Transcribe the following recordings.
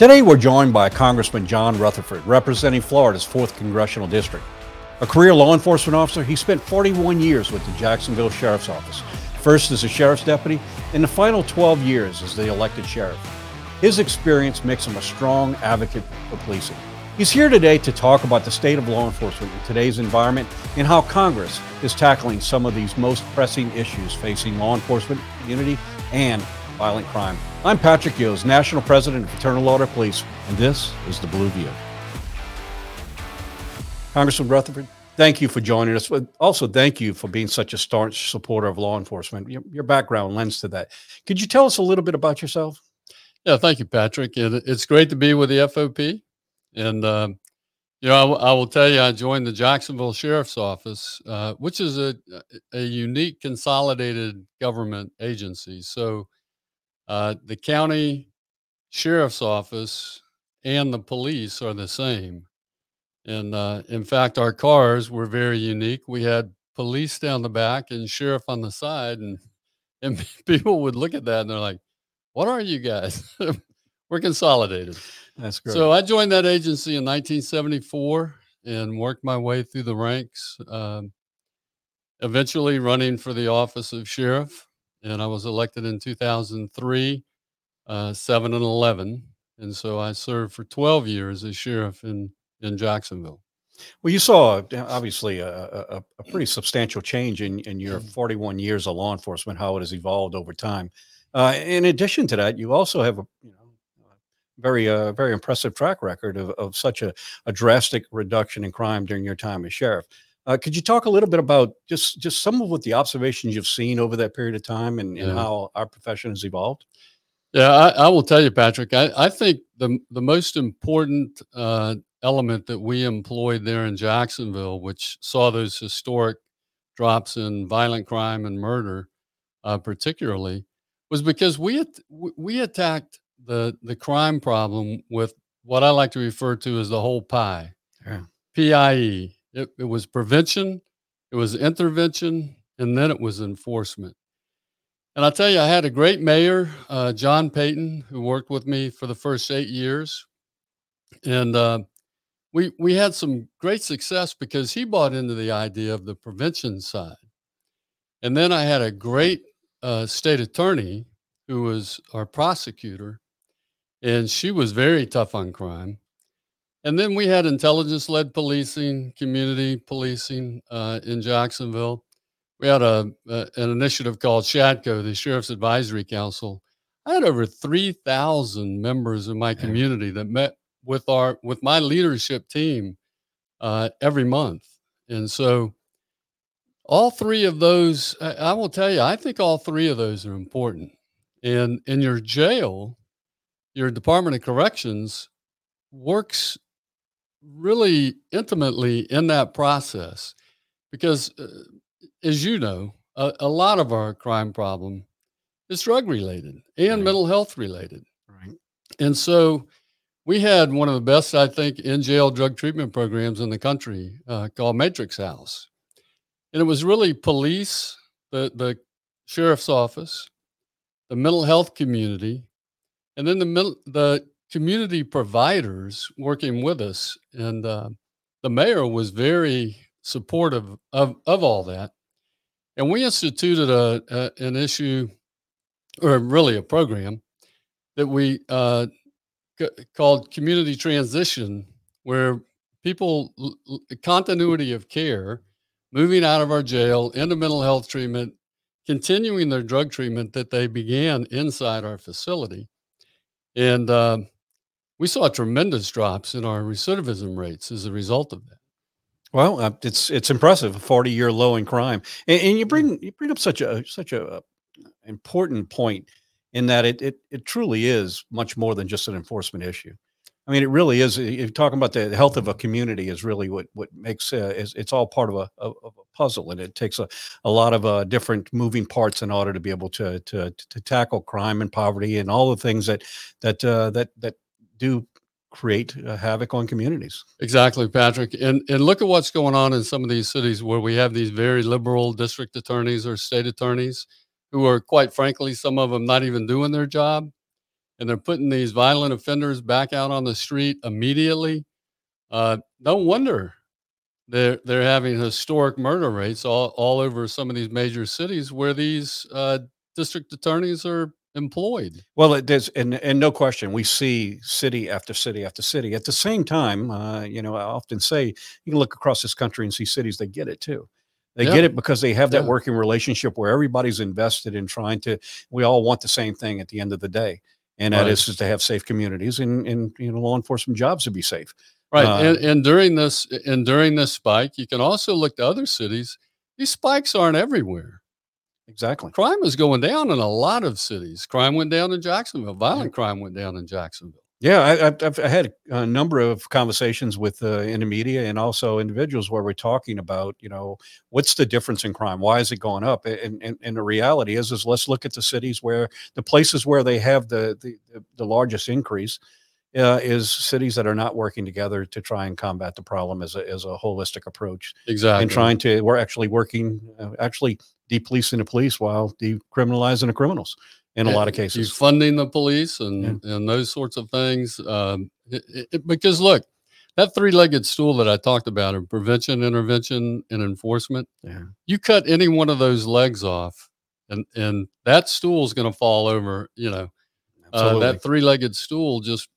Today we're joined by Congressman John Rutherford, representing Florida's 4th Congressional District. A career law enforcement officer, he spent 41 years with the Jacksonville Sheriff's Office, first as a sheriff's deputy, and the final 12 years as the elected sheriff. His experience makes him a strong advocate for policing. He's here today to talk about the state of law enforcement in today's environment and how Congress is tackling some of these most pressing issues facing law enforcement community and violent crime. I'm Patrick Yoes, National President of Fraternal Order Police, and this is the Blue View. Congressman Rutherford, thank you for joining us. But also, thank you for being such a staunch supporter of law enforcement. Your, your background lends to that. Could you tell us a little bit about yourself? Yeah, thank you, Patrick. And it's great to be with the FOP. And, um, you know, I, w- I will tell you, I joined the Jacksonville Sheriff's Office, uh, which is a, a unique consolidated government agency. So uh, the county sheriff's office and the police are the same. And uh, in fact, our cars were very unique. We had police down the back and sheriff on the side. And, and people would look at that and they're like, what are you guys? we're consolidated. That's great. So I joined that agency in 1974 and worked my way through the ranks, um, eventually running for the office of sheriff. And I was elected in 2003, uh, 7 and 11. And so I served for 12 years as sheriff in, in Jacksonville. Well, you saw obviously a, a, a pretty substantial change in, in your 41 years of law enforcement, how it has evolved over time. Uh, in addition to that, you also have a you know very uh, very impressive track record of, of such a, a drastic reduction in crime during your time as sheriff. Uh, could you talk a little bit about just just some of what the observations you've seen over that period of time and, and Yeah. how our profession has evolved? Yeah, I, I will tell you, Patrick. I, I think the the most important uh, element that we employed there in Jacksonville, which saw those historic drops in violent crime and murder, uh, particularly, was because we at, we- attacked the the crime problem with what I like to refer to as the whole pie. Yeah. PIE. It, it was prevention, it was intervention, and then it was enforcement. And I tell you, I had a great mayor, uh, John Peyton, who worked with me for the first eight years, and uh, we we had some great success because he bought into the idea of the prevention side. And then I had a great uh, state attorney who was our prosecutor, and she was very tough on crime. And then we had intelligence-led policing, community policing uh, in Jacksonville we had a, a an initiative called SHADCO, the Sheriff's Advisory Council. I had over three thousand members of my community that met with our with my leadership team uh, every month, and so all three of those, I, I will tell you, I think all three of those are important. And in your jail, your Department of Corrections works really intimately in that process because uh, as you know, a, a lot of our crime problem is drug related and Right. mental health related. Right. And so we had one of the best, I think, in jail drug treatment programs in the country uh, called Matrix House. And it was really police, the, the sheriff's office, the mental health community, and then the, the community providers working with us. And uh, the mayor was very supportive of, of all that. And we instituted a, a an issue, or really a program, that we uh, c- called community transition, where people l- continuity of care, moving out of our jail into mental health treatment, continuing their drug treatment that they began inside our facility, and uh, we saw tremendous drops in our recidivism rates as a result of that. Well, uh, it's it's impressive, a 40 year low in crime, and, and you bring you bring up such a such a uh, important point in that it, it it truly is much more than just an enforcement issue. I mean, it really is. If you're talking about the health of a community, is really what what makes uh, is it's all part of a of, of a puzzle, and it takes a, a lot of uh, different moving parts in order to be able to to to tackle crime and poverty and all the things that that uh, that that do create uh, havoc on communities. Exactly, Patrick. And and look at what's going on in some of these cities where we have these very liberal district attorneys or state attorneys who are quite frankly some of them not even doing their job and they're putting these violent offenders back out on the street immediately. Uh, no wonder they're they're having historic murder rates all, all over some of these major cities where these uh, district attorneys are employed. Well, it does, and and no question, we see city after city after city. At the same time, uh, you know, I often say you can look across this country and see cities that get it too. They Yeah. get it because they have that Yeah. working relationship where everybody's invested in trying to. We all want the same thing at the end of the day, and that Right. is, is to have safe communities and and you know law enforcement jobs to be safe. Right. Uh, and, and during this and during this spike, you can also look to other cities. These spikes aren't everywhere. Exactly. Crime is going down in a lot of cities. Crime went down in Jacksonville. Violent crime went down in Jacksonville. Yeah, I, I've, I've had a number of conversations with uh, in the media and also individuals where we're talking about, you know, what's the difference in crime? Why is it going up? And, and, and the reality is, is let's look at the cities where the places where they have the the, the, the largest increase uh, is cities that are not working together to try and combat the problem as a as a holistic approach Exactly. and trying to we're actually working uh, actually depolicing the police while decriminalizing the criminals in a lot of cases. funding the police and and those sorts of things. Um, it- it- because look, that three-legged stool that I talked about of prevention, intervention, and enforcement. Yeah. You cut any one of those legs off, and and that stool is going to fall over. You know, uh, that three-legged stool just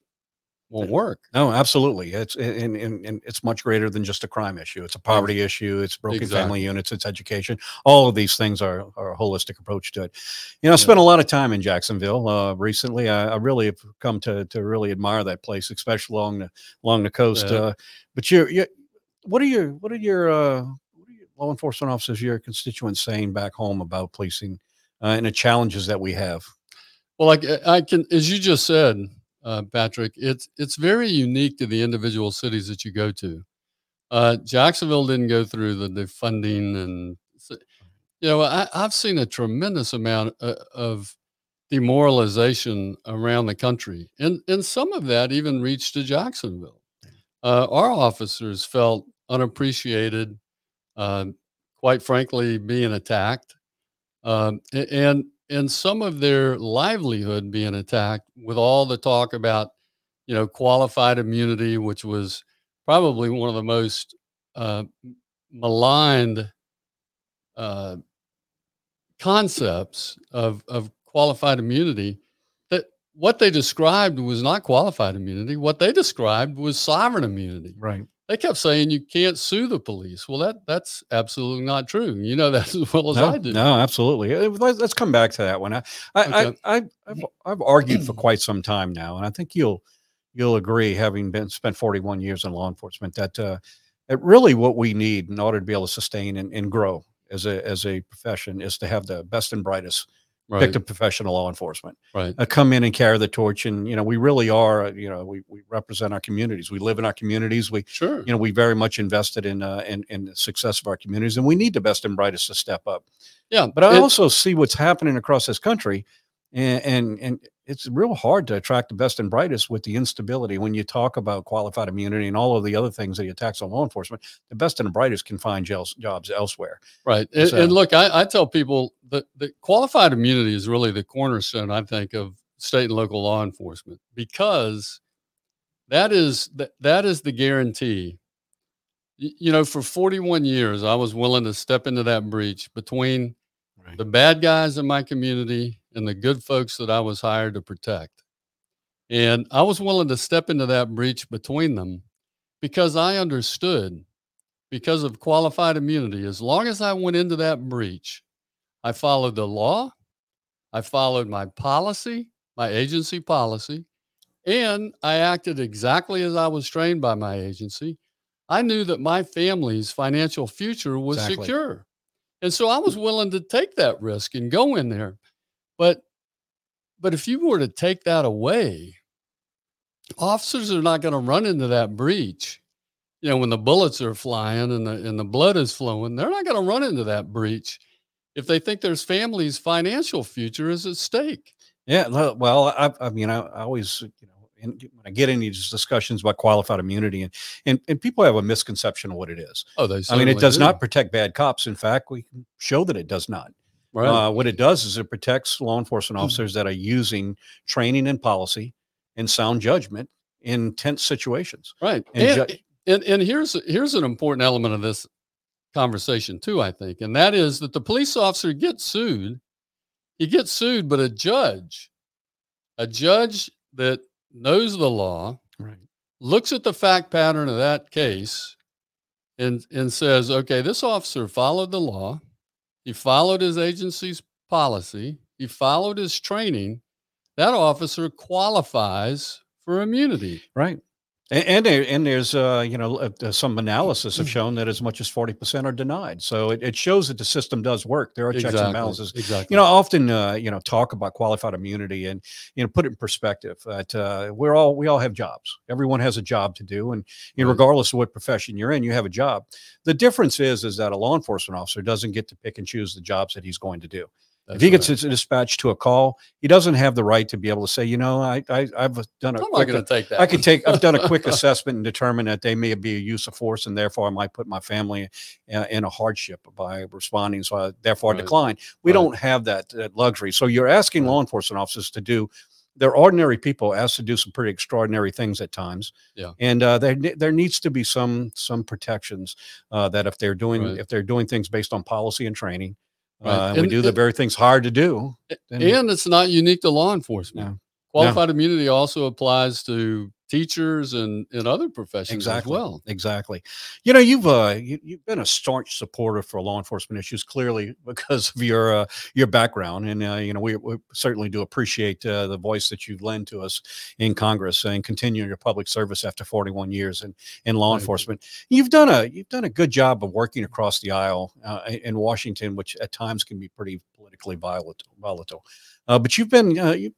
won't work. No, absolutely. It's and, and, and it's much greater than just a crime issue. It's a poverty issue. It's broken family units. It's education. All of these things are, are a holistic approach to it. You know, I spent a lot of time in Jacksonville uh, recently. I, I really have come to to really admire that place, especially along the along the coast. Yeah. Uh, but you, you, what are your what are your uh, what are your law enforcement officers, your constituents saying back home about policing uh, and the challenges that we have? Well, like I can, as you just said, uh, Patrick, it's it's very unique to the individual cities that you go to. Uh, Jacksonville didn't go through the defunding, and you know I, I've seen a tremendous amount uh, of demoralization around the country, and and some of that even reached to Jacksonville. Uh, our officers felt unappreciated, uh, quite frankly, being attacked um, and and some of their livelihood being attacked with all the talk about you know qualified immunity which was probably one of the most uh, maligned uh, concepts of of qualified immunity that what they described was not qualified immunity what they described was sovereign immunity Right. They kept saying you can't sue the police well that that's absolutely not true you know that as well as no, i do No, absolutely. Let's, let's come back to that one. I, I, Okay. I, I, I've, I've argued for quite some time now, and I think you'll you'll agree, having been spent 41 years in law enforcement, that uh, that really what we need in order to be able to sustain and, and grow as a as a profession is to have the best and brightest right picked up professional law enforcement right uh, come in and carry the torch. And you know, we really are. uh, You know, we we represent our communities. We live in our communities. We sure you know we very much invested in uh, in in the success of our communities, and we need the best and brightest to step up. yeah But I it- also see what's happening across this country, and, and and it's real hard to attract the best and brightest with the instability. When you talk about qualified immunity and all of the other things that he attacks on law enforcement, the best and the brightest can find jails, jobs elsewhere. Right. And, So- and look, I, I tell people that, that qualified immunity is really the cornerstone, I think, of state and local law enforcement because that is that, that is the guarantee. You know, for 41 years, I was willing to step into that breach between Right. the bad guys in my community and the good folks that I was hired to protect. And I was willing to step into that breach between them because I understood because of qualified immunity, as long as I went into that breach, I followed the law, I followed my policy, my agency policy, and I acted exactly as I was trained by my agency. I knew that my family's financial future was Exactly. secure. And so I was willing to take that risk and go in there. But but if you were to take that away, officers are not going to run into that breach you know, when the bullets are flying and the and the blood is flowing, they're not going to run into that breach if they think their family's financial future is at stake. Yeah. Well, I, I mean, I, I always, you know, in, when I get into these discussions about qualified immunity, and, and and people have a misconception of what it is. Oh, they. I mean, it does do. not protect bad cops. In fact, we can show that it does not. Right. Uh, what it does is it protects law enforcement Mhm. officers that are using training and policy and sound judgment in tense situations. Right. And And, ju- and, and here's here's an important element of this conversation too, I think, and that is that the police officer gets sued. He gets sued, but a judge, a judge that knows the law, Right. looks at the fact pattern of that case and and says, okay, this officer followed the law. He followed his agency's policy. He followed his training. That officer qualifies for immunity. Right. And and, and there's uh, you know uh, uh, some analysis Mm. have shown that as much as forty percent are denied. So it, it shows that the system does work. There are checks and balances. Exactly. You know, I often uh, you know talk about qualified immunity and you know put it in perspective that uh, we're all we all have jobs. Everyone has a job to do, and you know, regardless of what profession you're in, you have a job. The difference is is that a law enforcement officer doesn't get to pick and choose the jobs that he's going to do. That's if he gets right. dispatched to a call, he doesn't have the right to be able to say, you know, I, I I've done a I'm not quick going to take that. I could take. I've done a quick assessment and determined that they may be a use of force, and therefore I might put my family in a hardship by responding. So I therefore Right. decline. We Right. don't have that, that luxury. So you're asking law enforcement officers to do. They're ordinary people asked to do some pretty extraordinary things at times. Yeah. and uh, there there needs to be some some protections uh, that if they're doing if they're doing things based on policy and training, Right. uh, and we And do the it- very things hard to do. then- and it's not unique to law enforcement. No. Qualified immunity also applies to teachers and, and other professions exactly as well. exactly you know you've uh you, you've been a staunch supporter for law enforcement issues clearly because of your uh your background and uh, you know we, we certainly do appreciate uh, the voice that you lend to us in congress and continuing your public service after 41 years in in law you. enforcement you've done a you've done a good job of working across the aisle uh, in in washington which at times can be pretty politically volatile volatile uh, but you've been uh, you,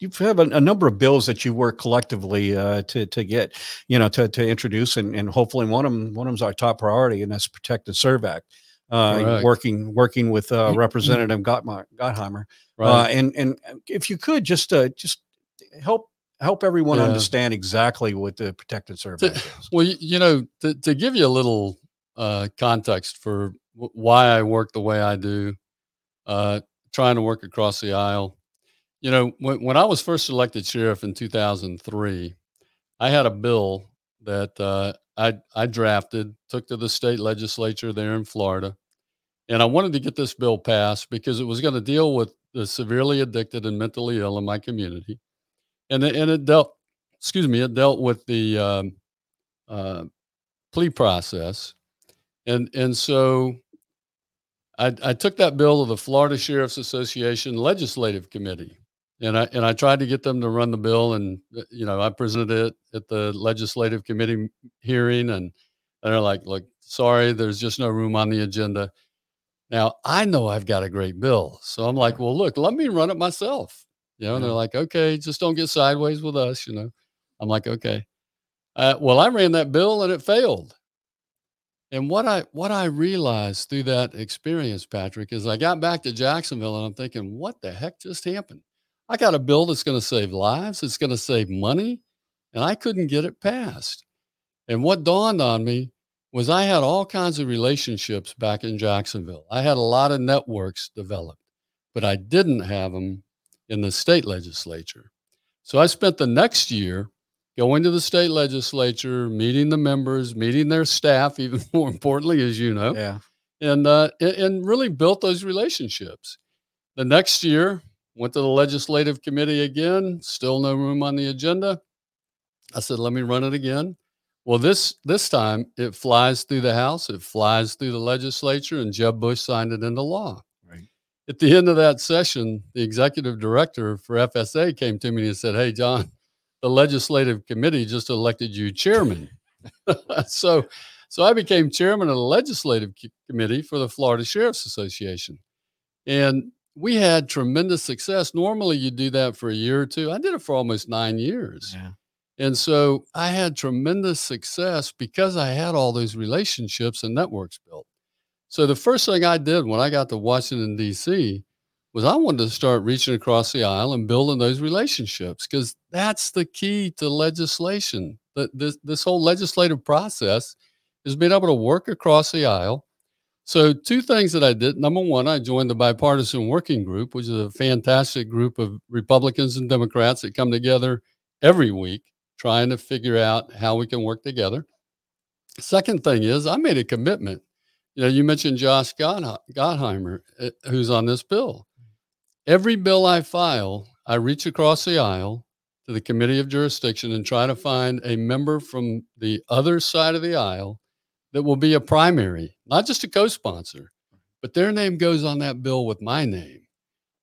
you you've a, a number of bills that you work collectively uh, to to get you know, to, to introduce and, and hopefully one of them, one of them's our top priority and that's Protect and Serve Act. Uh, working, working with uh, Representative Gottmar, Gottheimer. Uh, Right. and, and if you could just, uh, just help, help everyone Yeah. understand exactly what the Protect and Serve To- Act is. well, you, you know, to, to give you a little uh, context for w- why I work the way I do, uh, trying to work across the aisle. You know, when, when I was first elected sheriff in 2003, I had a bill that uh, I, I drafted, took to the state legislature there in Florida. And I wanted to get this bill passed because it was going to deal with the severely addicted and mentally ill in my community. And, it- and it dealt, excuse me, it dealt with the um, uh, plea process. And, and so I, I took that bill to the Florida Sheriff's Association Legislative Committee, and I and I tried to get them to run the bill, and uh, you know I presented it at the Legislative Committee hearing, and they're like, "Look, sorry, there's just no room on the agenda." Now I know I've got a great bill, so I'm like, "Well, look, let me run it myself." You know, and they're like, "Okay, just don't get sideways with us," you know. I'm like, "Okay." Uh, well, I ran that bill and it failed. And what I what I realized through that experience, Patrick, is I got back to Jacksonville and I'm thinking, what the heck just happened? I got a bill that's going to save lives, it's going to save money, and I couldn't get it passed. And what dawned on me was I had all kinds of relationships back in Jacksonville. I had a lot of networks developed, but I didn't have them in the state legislature. So I spent the next year going to the state legislature, meeting the members, meeting their staff, even more importantly, as you know, Yeah. and uh, and- and really built those relationships. The next year, went to the legislative committee again. Still no room on the agenda. I said, "Let me run it again." Well, this this time it flies through the House, it flies through the legislature, and Jeb Bush signed it into law. Right. At the end of that session, the executive director for FSA came to me and said, "Hey, John, the legislative committee just elected you chairman." so, so I became chairman of the legislative committee for the Florida Sheriff's Association, and we had tremendous success. Normally, you do that for a year or two. I did it for almost nine years. Yeah. And so I had tremendous success because I had all those relationships and networks built. So the first thing I did when I got to Washington, D.C., was I wanted to start reaching across the aisle and building those relationships because that's the key to legislation. That this, this whole legislative process is being able to work across the aisle, So, two things that I did. Number one, I joined the bipartisan working group, which is a fantastic group of Republicans and Democrats that come together every week trying to figure out how we can work together. Second thing is, I made a commitment. You know, you mentioned Josh Gottheimer, uh, who's on this bill. Every bill I file, I reach across the aisle to the committee of jurisdiction and try to find a member from the other side of the aisle that will be a primary, not just a co sponsor, but their name goes on that bill with my name.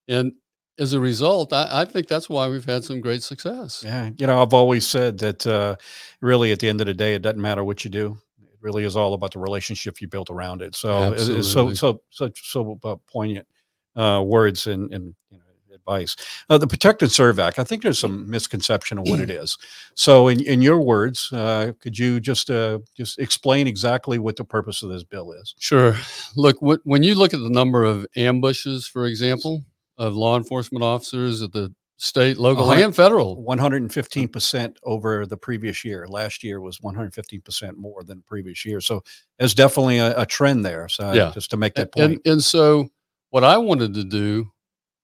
And as a result, I, I, think that's why we've had some great success. Yeah. You know, I've always said that uh, really at the end of the day, it doesn't matter what you do. It really is all about the relationship you built around it. So it's so, so, such, so uh, poignant uh, words and, and you know, advice. Uh, the Protect and Serve Act, I think there's some misconception of what it is. So, in, in your words, uh, could you just uh, just explain exactly what the purpose of this bill is? Sure. Look, what, when you look at the number of ambushes, for example, of law enforcement officers at the state, local, and federal. 115% over the previous year. Last year was 115% more than previous year. So there's definitely a, a trend there. So yeah. just to make that point. And, and so what I wanted to do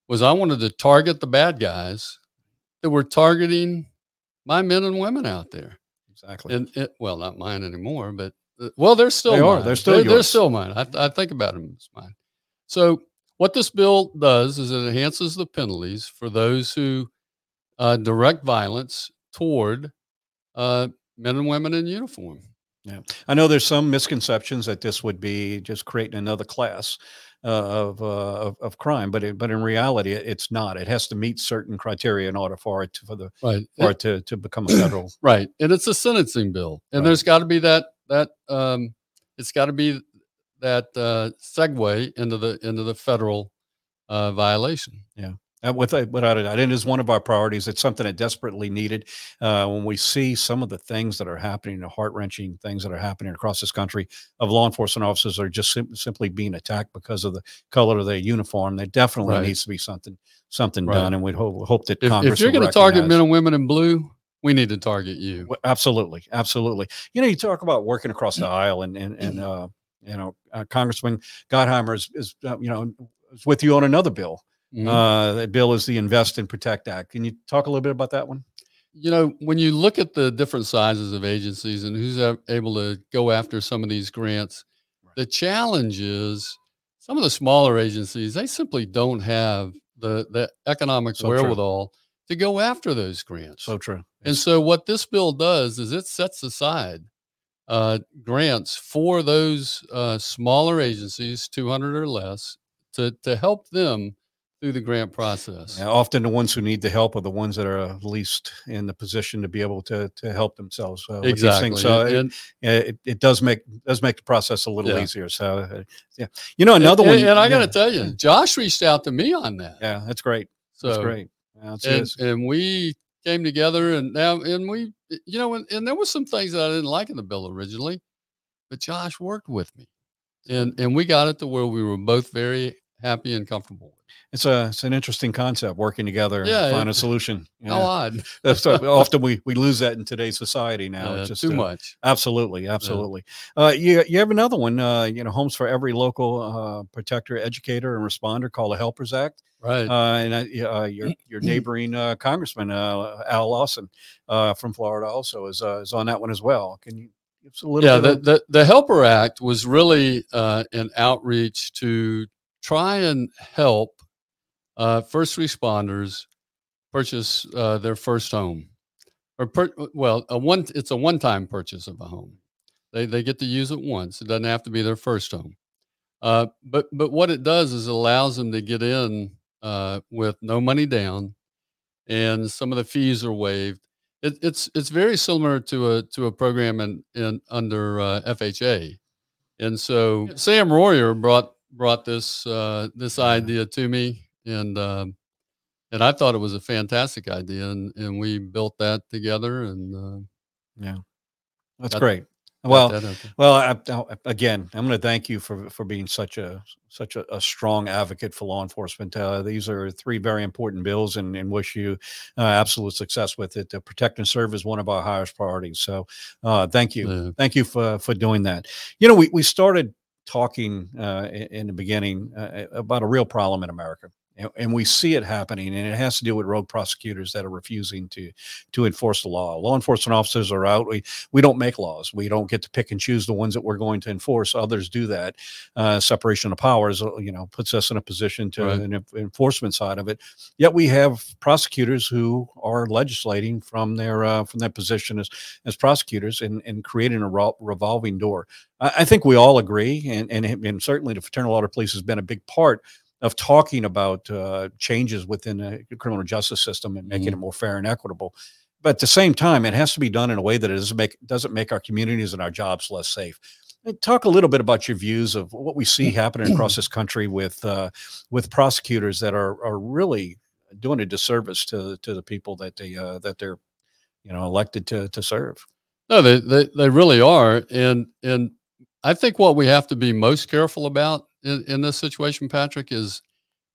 was I wanted to target the bad guys that were targeting my men and women out there. Exactly. And it, well, not mine anymore, but uh, well, they're still they mine. are. They're still they're, they're still mine. I, I, think about them as mine. So what this bill does is it enhances the penalties for those who uh, direct violence toward uh, men and women in uniform. Yeah, I know there's some misconceptions that this would be just creating another class of, uh, of, of crime, but it, but in reality, it's not. It has to meet certain criteria in order for it to, for the right. for it, to, to become a federal right. And it's a sentencing bill, and right. there's got to be that that um, it's got to be that uh, segue into the into the federal uh, violation. Yeah. Uh, with, without a doubt, it is one of our priorities. It's something that desperately needed. Uh, when we see some of the things that are happening, the heart wrenching things that are happening across this country, of law enforcement officers are just sim- simply being attacked because of the color of their uniform. There definitely right. needs to be something something right. done, and we hope hope that if, Congress. If you're going to target men and women in blue, we need to target you. Absolutely, absolutely. You know, you talk about working across the aisle, and and and uh, you know, uh, Congressman Gottheimer is, is uh, you know is with you on another bill. Mm-hmm. Uh, that bill is the Invest and Protect Act. Can you talk a little bit about that one? You know, when you look at the different sizes of agencies and who's able to go after some of these grants, right. the challenge is some of the smaller agencies they simply don't have the the economic so wherewithal true. to go after those grants. So true. And so what this bill does is it sets aside uh, grants for those uh, smaller agencies, 200 or less, to to help them through the grant process. Often the ones who need the help are the ones that are least in the position to be able to to help themselves. Uh, exactly. So and, it, it, it, does make does make the process a little yeah. easier. So uh, yeah, you know another and, one. And, and I got to tell you, Josh reached out to me on that. Yeah, that's great. So that's great. Yeah, and, and we came together and now and we you know and, and there was some things that I didn't like in the bill originally, but Josh worked with me, and and we got it to where we were both very happy and comfortable with. It's a it's an interesting concept working together yeah, find it, a solution. Yeah. How odd. That's often we we lose that in today's society now. it's just too uh, much. Absolutely, absolutely. Yeah. Uh, you you have another one. Uh, you know, homes for every local uh, protector, educator, and responder called the Helpers Act. Right. Uh, and uh, your your neighboring uh, Congressman uh, Al Lawson uh, from Florida also is uh, is on that one as well. Can you give us a little? Yeah, the, of- the the Helper Act was really uh, an outreach to try and help uh, first responders purchase uh, their first home, or per, well, a one it's a one-time purchase of a home. They they get to use it once. It doesn't have to be their first home. Uh, but but what it does is it allows them to get in uh, with no money down, and some of the fees are waived. It, it's it's very similar to a to a program in, in under uh, FHA, and so Sam Royer brought brought this uh, this idea to me and um, and I thought it was a fantastic idea, and and we built that together, and uh, yeah, that's got, great. Well, that well, I, I, again, I'm going to thank you for for being such a such a, a strong advocate for law enforcement. Uh, these are three very important bills, and, and wish you uh, absolute success with it. To protect and serve is one of our highest priorities. So, uh, thank you, yeah. thank you for for doing that. You know, we we started talking uh, in, in the beginning uh, about a real problem in America and, and we see it happening and it has to do with rogue prosecutors that are refusing to to enforce the law. Law enforcement officers are out. We we don't make laws. We don't get to pick and choose the ones that we're going to enforce. Others do that. Uh, separation of powers uh, you know puts us in a position to Right. an enforcement side of it. Yet we have prosecutors who are legislating from their uh, from their position as as prosecutors and, and creating a ro- revolving door. I, I think we all agree and, and and certainly the fraternal order police has been a big part of talking about uh, changes within the criminal justice system and making Mhm. it more fair and equitable. But at the same time, it has to be done in a way that it doesn't make doesn't make our communities and our jobs less safe. Uh, Talk a little bit about your views of what we see happening across this country with uh, with prosecutors that are are really doing a disservice to to the people that they uh, that they're you know elected to to serve. No, they, they they really are, and and I think what we have to be most careful about in, in this situation, Patrick, is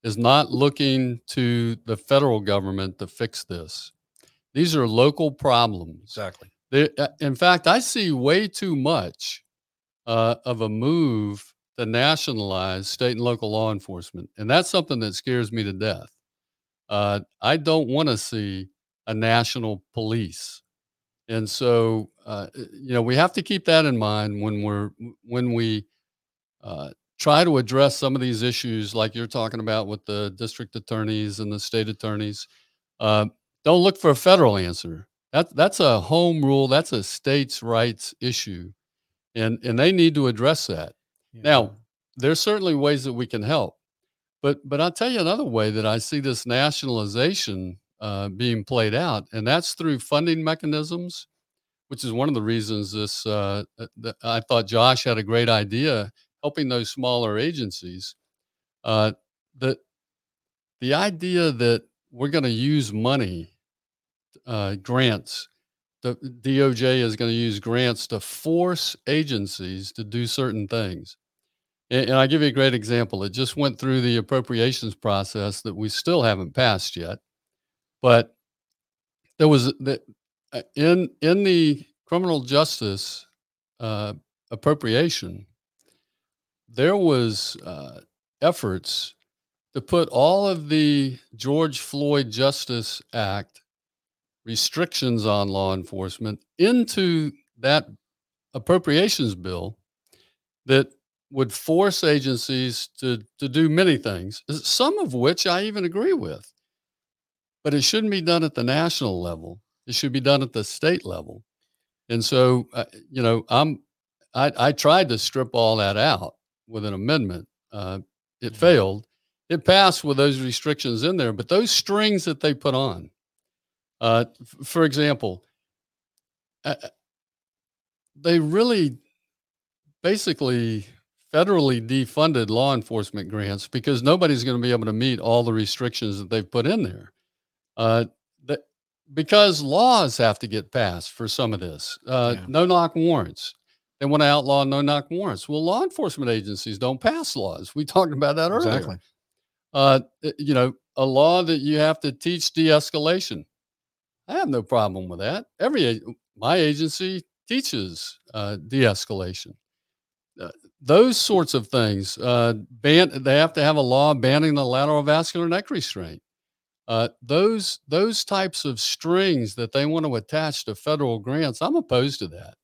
is not looking to the federal government to fix this. These are local problems. Exactly. They, uh, in fact, I see way too much uh, of a move to nationalize state and local law enforcement, and that's something that scares me to death. Uh, I don't want to see a national police, and so uh, you know we have to keep that in mind when we're when we uh, try to address some of these issues, like you're talking about with the district attorneys and the state attorneys. Uh, don't look for a federal answer. That that's a home rule. That's a states' rights issue, and and they need to address that. Now, there's certainly ways that we can help, but but I'll tell you another way that I see this nationalization uh, being played out, and that's through funding mechanisms, which is one of the reasons this. Uh, uh, I thought Josh had a great idea helping those smaller agencies. Uh, the the idea that we're going to use money, uh, grants, the DOJ is going to use grants to force agencies to do certain things. And, and I'll give you a great example. It just went through the appropriations process that we still haven't passed yet, but there was the, uh, in in the criminal justice uh, appropriation, there was uh, efforts to put all of the George Floyd Justice Act restrictions on law enforcement into that appropriations bill that would force agencies to to do many things, some of which I even agree with. But it shouldn't be done at the national level. It should be done at the state level. And so, uh, you know, I'm I, I tried to strip all that out with an amendment. Uh, it Mhm. failed. It passed with those restrictions in there, but those strings that they put on, uh, f- for example, uh, uh, they really basically federally defunded law enforcement grants because nobody's going to be able to meet all the restrictions that they've put in there. Uh, that, because laws have to get passed for some of this. Uh, Yeah. No knock warrants. They want to outlaw no knock warrants. Well, law enforcement agencies don't pass laws. We talked about that earlier. Exactly. Uh, uh, you know, a law that you have to teach de-escalation. I have no problem with that. Every my agency teaches uh, de-escalation. Uh, those sorts of things. Uh, ban. They have to have a law banning the lateral vascular neck restraint. Uh, those those types of strings that they want to attach to federal grants. I'm opposed to that.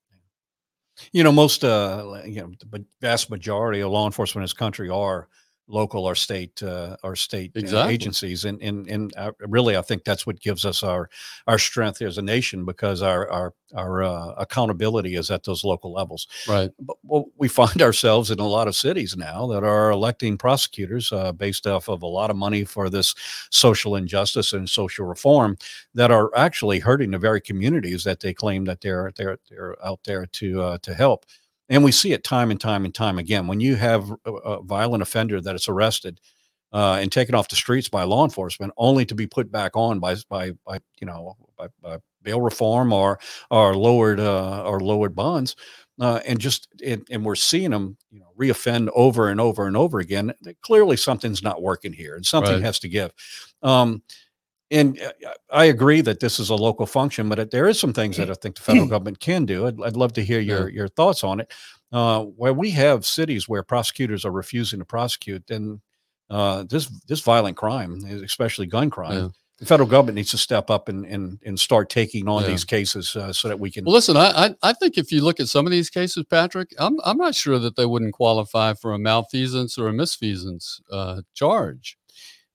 You know, most, uh, you know, the vast majority of law enforcement in this country are local or state uh, or state uh, Exactly. agencies, and and and uh, really, I think that's what gives us our our strength as a nation because our our our uh, accountability is at those local levels. Right. But well, we find ourselves in a lot of cities now that are electing prosecutors uh, based off of a lot of money for this social injustice and social reform that are actually hurting the very communities that they claim that they're they're they're out there to uh, to help. And we see it time and time and time again. When you have a, a violent offender that is arrested uh, and taken off the streets by law enforcement, only to be put back on by by, by you know by, by bail reform or or lowered uh, or lowered bonds, uh, and just and, and we're seeing them you know reoffend over and over and over again. Clearly, something's not working here, and something Right. has to give. Um, and uh, I agree that this is a local function, but it, there is some things that I think the federal government can do. I'd, I'd love to hear your your thoughts on it. Uh, where we have cities where prosecutors are refusing to prosecute, then uh, this this violent crime, especially gun crime, Yeah. the federal government needs to step up and and, and start taking on Yeah. these cases uh, so that we can. Well, listen, I, I I think if you look at some of these cases, Patrick, I'm I'm not sure that they wouldn't qualify for a malfeasance or a misfeasance uh, charge,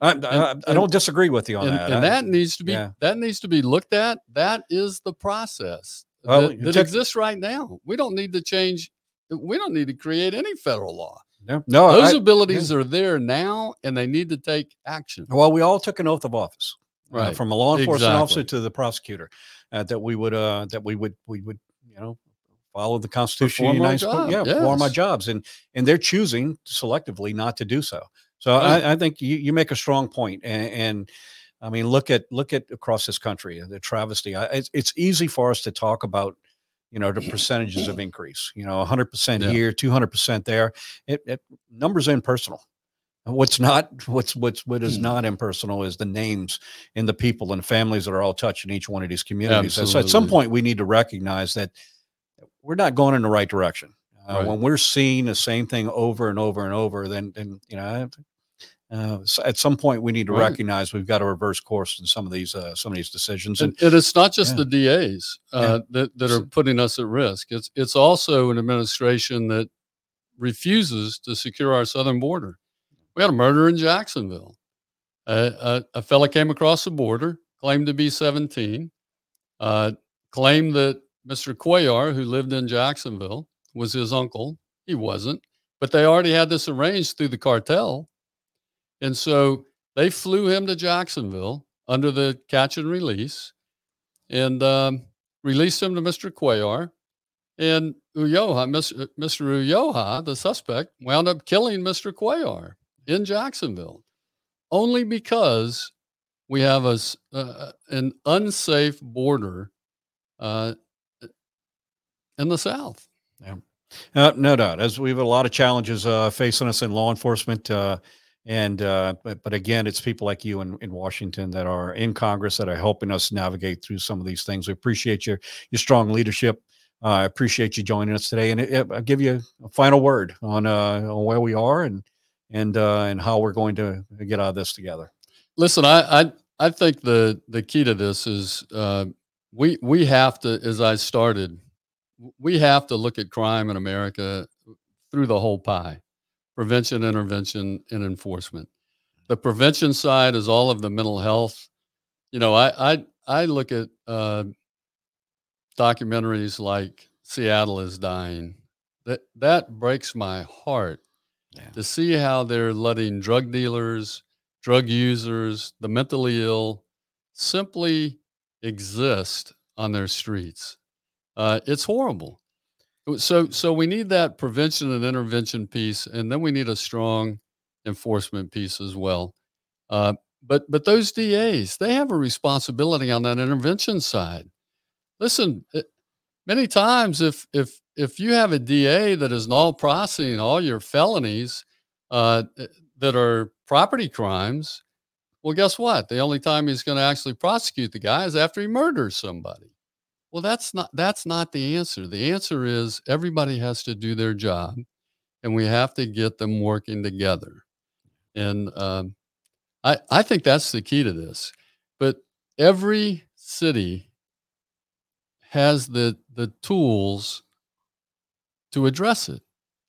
I, I, I don't disagree with you on and, that. and I- that needs to be yeah. that needs to be looked at. That is the process Well, that, that exists right now. We don't need to change. We don't need to create any federal law. no, no, Those abilities are there now, and they need to take action. Well, we all took an oath of office, uh, Right. from a law enforcement officer to the prosecutor, uh, that we would, uh, that we would, we would, you know, follow the Constitution. of the United States. Yeah, perform our yes. jobs, and and they're choosing selectively not to do so. So. I, I think you, you make a strong point, and, and I mean, look at look at across this country the travesty. I, it's, it's easy for us to talk about. You know the percentages of increase. You know, 100 percent Yeah. here, 200 percent there. It, it numbers are impersonal. What's not what's what's what is Hmm. not impersonal is the names and the people and families that are all touched in each one of these communities. And so at some point we need to recognize that we're not going in the right direction. Uh, Right. When we're seeing the same thing over and over and over, then then you know uh, so at some point we need to Right. recognize we've got to reverse course in some of these uh, some of these decisions. And And, it's not just Yeah. the DAs uh, that, that are putting us at risk. It's it's also an administration that refuses to secure our southern border. We had a murder in Jacksonville. Uh, a, a fella came across the border, claimed to be 17, uh, claimed that Mr. Cuellar, who lived in Jacksonville, was his uncle. He wasn't, but they already had this arranged through the cartel. And so they flew him to Jacksonville under the catch and release and um, released him to Mr. Cuellar. And Ulloa, Mr. Mr. Ulloa, the suspect, wound up killing Mr. Cuellar in Jacksonville only because we have a, s- uh, an unsafe border uh, in the South. Uh, no doubt, as we have a lot of challenges uh, facing us in law enforcement, uh, and uh, but but again, it's people like you in, in Washington that are in Congress that are helping us navigate through some of these things. We appreciate your your strong leadership. Uh, I appreciate you joining us today, and it, it- I'll give you a final word on uh, on where we are and and uh, and how we're going to get out of this together. Listen, I I, I think the the key to this is uh, we we have to, as I started, we have to look at crime in America through the whole pie: prevention, intervention, and enforcement. The prevention side is all of the mental health. You know, I I I look at uh, documentaries like Seattle is dying. That that breaks my heart Yeah. to see how they're letting drug dealers, drug users, the mentally ill simply exist on their streets. Uh, it's horrible. So, so we need that prevention and intervention piece, and then we need a strong enforcement piece as well. Uh, but, but those DAs, they have a responsibility on that intervention side. Listen, it, many times if if if you have a DA that is all processing all your felonies uh, that are property crimes, well, guess what? The only time he's going to actually prosecute the guy is after he murders somebody. Well, that's not that's not the answer. The answer is everybody has to do their job, and we have to get them working together. And um, I I think that's the key to this. But every city has the the tools to address it.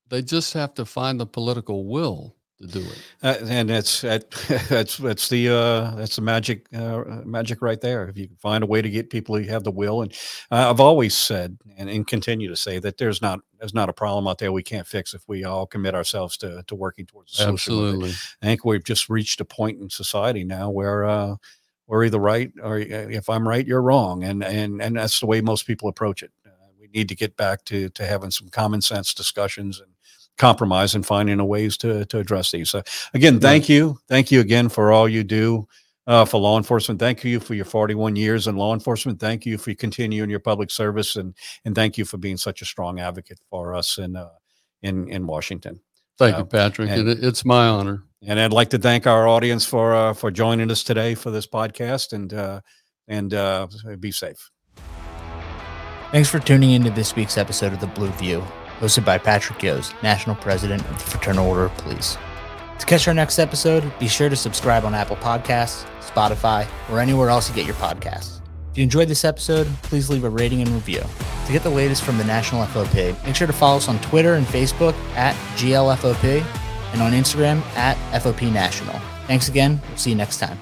They just have to find the political will to do it. Uh, and that's that, that's that's the uh, that's the magic uh, magic right there. If you can find a way to get people who have the will, and I've always said and, and continue to say that there's not there's not a problem out there we can't fix if we all commit ourselves to to working towards a solution. Absolutely. I think we've just reached a point in society now where uh, we're either right or uh, if I'm right, you're wrong, and and and that's the way most people approach it. Uh, we need to get back to to having some common sense discussions and compromise and finding a ways to to address these. So again, thank you, thank you again for all you do. Uh, for law enforcement, thank you for your 41 years in law enforcement. Thank you for continuing your public service, and and thank you for being such a strong advocate for us in uh, in in Washington. Thank you, Patrick. And, and, it's my honor. And I'd like to thank our audience for uh, for joining us today for this podcast. And uh, and uh, be safe. Thanks for tuning into this week's episode of The Blue View, hosted by Patrick Yoes, National President of the Fraternal Order of Police. To catch our next episode, be sure to subscribe on Apple Podcasts, Spotify, or anywhere else you get your podcasts. If you enjoyed this episode, please leave a rating and review. To get the latest from the National FOP, make sure to follow us on Twitter and Facebook at GLFOP and on Instagram at FOP National. Thanks again. We'll see you next time.